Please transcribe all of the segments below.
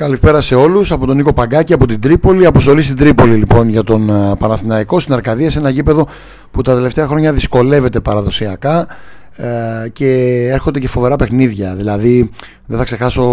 Καλησπέρα σε όλους από τον Νίκο Παγκάκη από την Τρίπολη. Αποστολή στην Τρίπολη λοιπόν για τον ε, Παναθηναϊκό στην Αρκαδία σε ένα γήπεδο που τα τελευταία χρόνια δυσκολεύεται παραδοσιακά ε, και έρχονται και φοβερά παιχνίδια. Δηλαδή, δεν θα ξεχάσω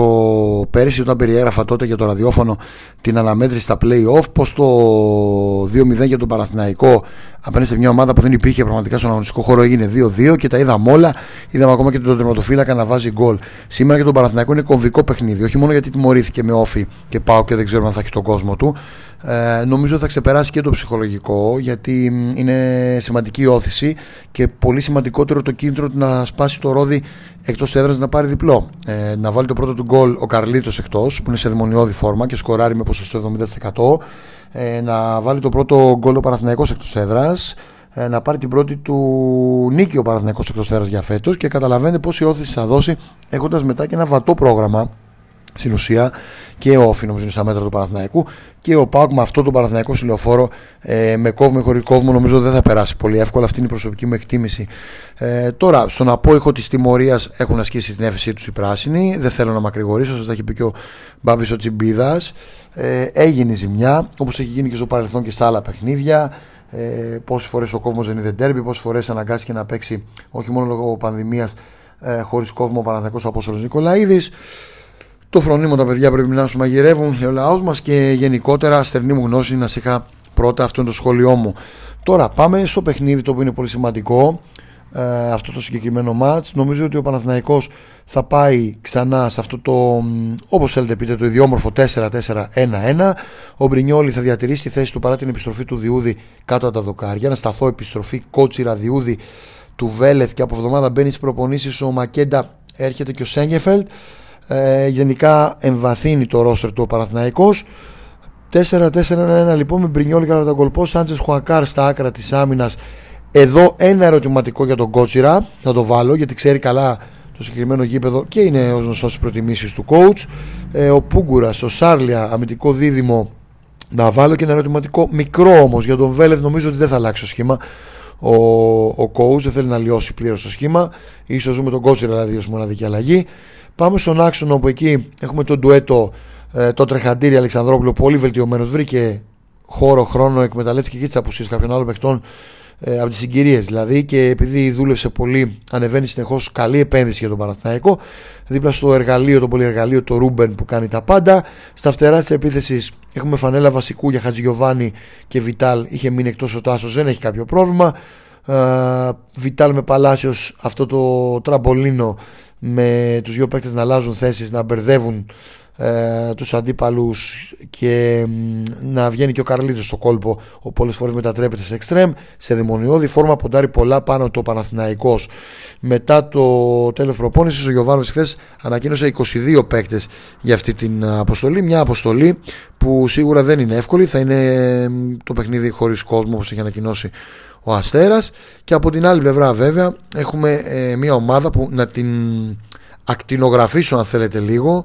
πέρυσι όταν περιέγραφα τότε για το ραδιόφωνο την αναμέτρηση στα play-off, πώ το 2-0 για τον Παναθηναϊκό απέναντι σε μια ομάδα που δεν υπήρχε πραγματικά στον αγωνιστικό χώρο έγινε 2-2 και τα είδαμε όλα. Είδαμε ακόμα και τον τερματοφύλακα να βάζει γκολ. Σήμερα για τον Παναθηναϊκό είναι κομβικό παιχνίδι, όχι μόνο γιατί τιμωρήθηκε με όφη και πάω και δεν ξέρουμε αν θα έχει τον κόσμο του. Ε, νομίζω θα ξεπεράσει και το ψυχολογικό γιατί είναι σημαντική όθηση και πολύ σημαντικότερο το κίνητρο να σπάσει το ρόδι εκτός έδρας να πάρει διπλό. Ε, να βάλει το πρώτο του γκολ ο Καρλίτος εκτός που είναι σε δημονιώδη φόρμα και σκοράρει με ποσοστό 70%. Ε, να βάλει το πρώτο γκολ ο Παναθηναϊκός εκτός έδρας. Ε, να πάρει την πρώτη του νίκη ο Παναθηναϊκός εκτός έδρας για φέτος και καταλαβαίνετε πόση όθηση θα δώσει έχοντας μετά και ένα βατό πρόγραμμα στην ουσία και ο Όφη νομίζω είναι στα μέτρα του Παναθηναϊκού και ο Πάουκ με αυτό το Παναθηναϊκό συλλοφόρο ε, με κόβουμε χωρίς κόβουμε νομίζω δεν θα περάσει πολύ εύκολα αυτή είναι η προσωπική μου εκτίμηση ε, τώρα στον απόϊχο της τιμωρίας έχουν ασκήσει την έφεσή τους οι πράσινοι δεν θέλω να μακρηγορήσω σας τα έχει πει και ο Μπάμπης ο Τσιμπίδας. ε, έγινε ζημιά όπως έχει γίνει και στο παρελθόν και στα άλλα παιχνίδια ε, πόσες φορές ο κόσμο δεν είδε ντέρμπι, πόσες φορές αναγκάστηκε να παίξει όχι μόνο λόγω πανδημίας ε, χωρίς κόβουμε ο Παναθηναϊκός Απόστολος Νικολαίδης. Το φρονίμο τα παιδιά πρέπει να σου μαγειρεύουν ο λαός μας και γενικότερα στερνή μου γνώση να σε είχα πρώτα αυτό είναι το σχόλιο μου. Τώρα πάμε στο παιχνίδι το οποίο είναι πολύ σημαντικό. Ε, αυτό το συγκεκριμένο μάτς νομίζω ότι ο Παναθηναϊκός θα πάει ξανά σε αυτό το όπως θέλετε πείτε το ιδιόμορφο 4-4-1-1 ο Μπρινιόλη θα διατηρήσει τη θέση του παρά την επιστροφή του Διούδη κάτω από τα δοκάρια να σταθώ επιστροφή κότσιρα Διούδη του Βέλεθ και από εβδομάδα μπαίνει στις προπονήσεις ο Μακέντα έρχεται και ο Σέγγεφελτ ε, γενικά εμβαθύνει το ρόστερ του ο Παναθηναϊκός 4-4-1 λοιπόν με Μπρινιόλη κατά τον κολπό Σάντζες Χουακάρ στα άκρα της άμυνας εδώ ένα ερωτηματικό για τον Κότσιρα θα το βάλω γιατί ξέρει καλά το συγκεκριμένο γήπεδο και είναι ω γνωστός στις προτιμήσεις του coach. Ε, ο Πούγκουρας, ο Σάρλια, αμυντικό δίδυμο να βάλω και ένα ερωτηματικό μικρό όμως για τον Βέλεθ. Νομίζω ότι δεν θα αλλάξει το σχήμα. Ο, ο coach δεν θέλει να λιώσει πλήρως το σχήμα. σω ζούμε τον Κότσιρα δηλαδή ως μοναδική αλλαγή. Πάμε στον άξονα όπου εκεί έχουμε το ντουέτο ε, το τρεχαντήρι Αλεξανδρόπουλο πολύ βελτιωμένος. Βρήκε χώρο, χρόνο, εκμεταλλεύτηκε και τις απουσίες κάποιων άλλων παιχτών ε, από τις συγκυρίες δηλαδή και επειδή δούλεψε πολύ, ανεβαίνει συνεχώς καλή επένδυση για τον Παναθηναϊκό. Δίπλα στο εργαλείο, το πολυεργαλείο, το Ρούμπεν που κάνει τα πάντα. Στα φτερά της επίθεσης έχουμε φανέλα βασικού για Χατζηγιοβάνη και Βιτάλ. Είχε μείνει εκτός ο Τάσος, δεν έχει κάποιο πρόβλημα. Ε, Βιτάλ με Παλάσιος, αυτό το τραμπολίνο με τους δύο παίκτες να αλλάζουν θέσεις, να μπερδεύουν ε, τους αντίπαλους και να βγαίνει και ο Καρλίτος στο κόλπο ο πολλές φορές μετατρέπεται σε εξτρέμ σε δαιμονιώδη φόρμα ποντάρει πολλά πάνω το Παναθηναϊκός. Μετά το τέλος προπόνησης ο Γιωβάνος χθες ανακοίνωσε 22 παίκτες για αυτή την αποστολή. Μια αποστολή που σίγουρα δεν είναι εύκολη θα είναι το παιχνίδι χωρίς κόσμο όπως έχει ανακοινώσει ο Αστέρας. Και από την άλλη πλευρά βέβαια έχουμε ε, μια ομάδα που να την ακτινογραφήσω αν θέλετε λίγο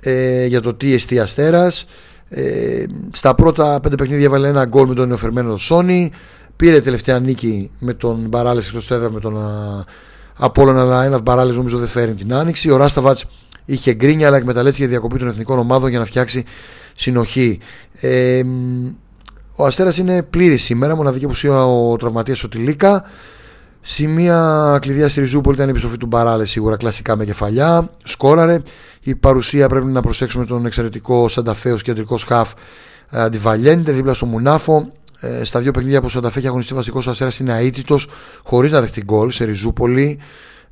ε, για το τι εστί Αστέρας. Ε, στα πρώτα πέντε παιχνίδια έβαλε ένα γκολ με τον νεοφερμένο Σόνι. Πήρε τελευταία νίκη με τον Μπαράλες εκτός έδρα με τον Απόλλων αλλά ένας Μπαράλες νομίζω δεν φέρει την άνοιξη. Ο Ράσταβατς είχε γκρίνια αλλά εκμεταλλεύτηκε διακοπή των εθνικών ομάδων για να φτιάξει συνοχή. Ε, ο Αστέρας είναι πλήρης σήμερα. Μοναδική απουσία ο τραυματίας ο Τιλίκα. Σημεία κλειδιά στη Ριζούπολη ήταν η επιστροφή του Μπαράλε σίγουρα κλασικά με κεφαλιά. Σκόραρε. Η παρουσία πρέπει να προσέξουμε τον εξαιρετικό Σανταφέο κεντρικός χαφ ε, Αντιβαλιέντε δίπλα στο Μουνάφο. Ε, στα δύο παιχνίδια που ο Σανταφέ έχει αγωνιστεί βασικός Αστέρας είναι αίτητος χωρίς να δεχτεί γκολ σε Ριζούπολη.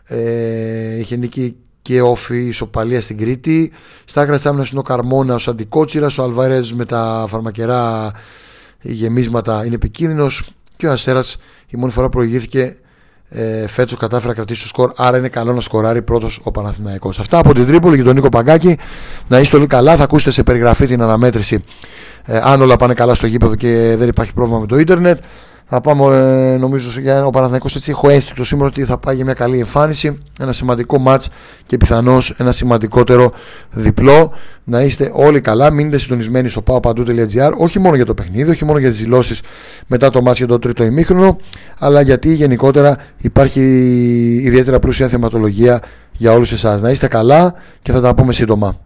Ε, είχε νίκη και όφη ισοπαλία στην Κρήτη. Στα άκρα της άμυνας είναι ο Καρμόνας, ο Αντικότσιρας, ο Αλβαρέ με τα φαρμακερά γεμίσματα είναι επικίνδυνος και ο Αστέρας η μόνη φορά προηγήθηκε ε, φέτος κατάφερε να κρατήσει το σκορ. Άρα είναι καλό να σκοράρει πρώτος ο Παναθηναϊκός. Αυτά από την Τρίπολη και τον Νίκο Παγκάκη. Να είστε όλοι καλά. Θα ακούσετε σε περιγραφή την αναμέτρηση ε, αν όλα πάνε καλά στο γήπεδο και δεν υπάρχει πρόβλημα με το ίντερνετ. Θα πάμε ε, νομίζω για ο Παναθηναϊκός έτσι έχω αίσθητο σήμερα ότι θα πάει για μια καλή εμφάνιση ένα σημαντικό μάτς και πιθανώς ένα σημαντικότερο διπλό να είστε όλοι καλά, μείνετε συντονισμένοι στο paopαντού.gr όχι μόνο για το παιχνίδι, όχι μόνο για τις δηλώσεις μετά το μάτς για το τρίτο ημίχρονο αλλά γιατί γενικότερα υπάρχει ιδιαίτερα πλούσια θεματολογία για όλους εσάς. Να είστε καλά και θα τα πούμε σύντομα.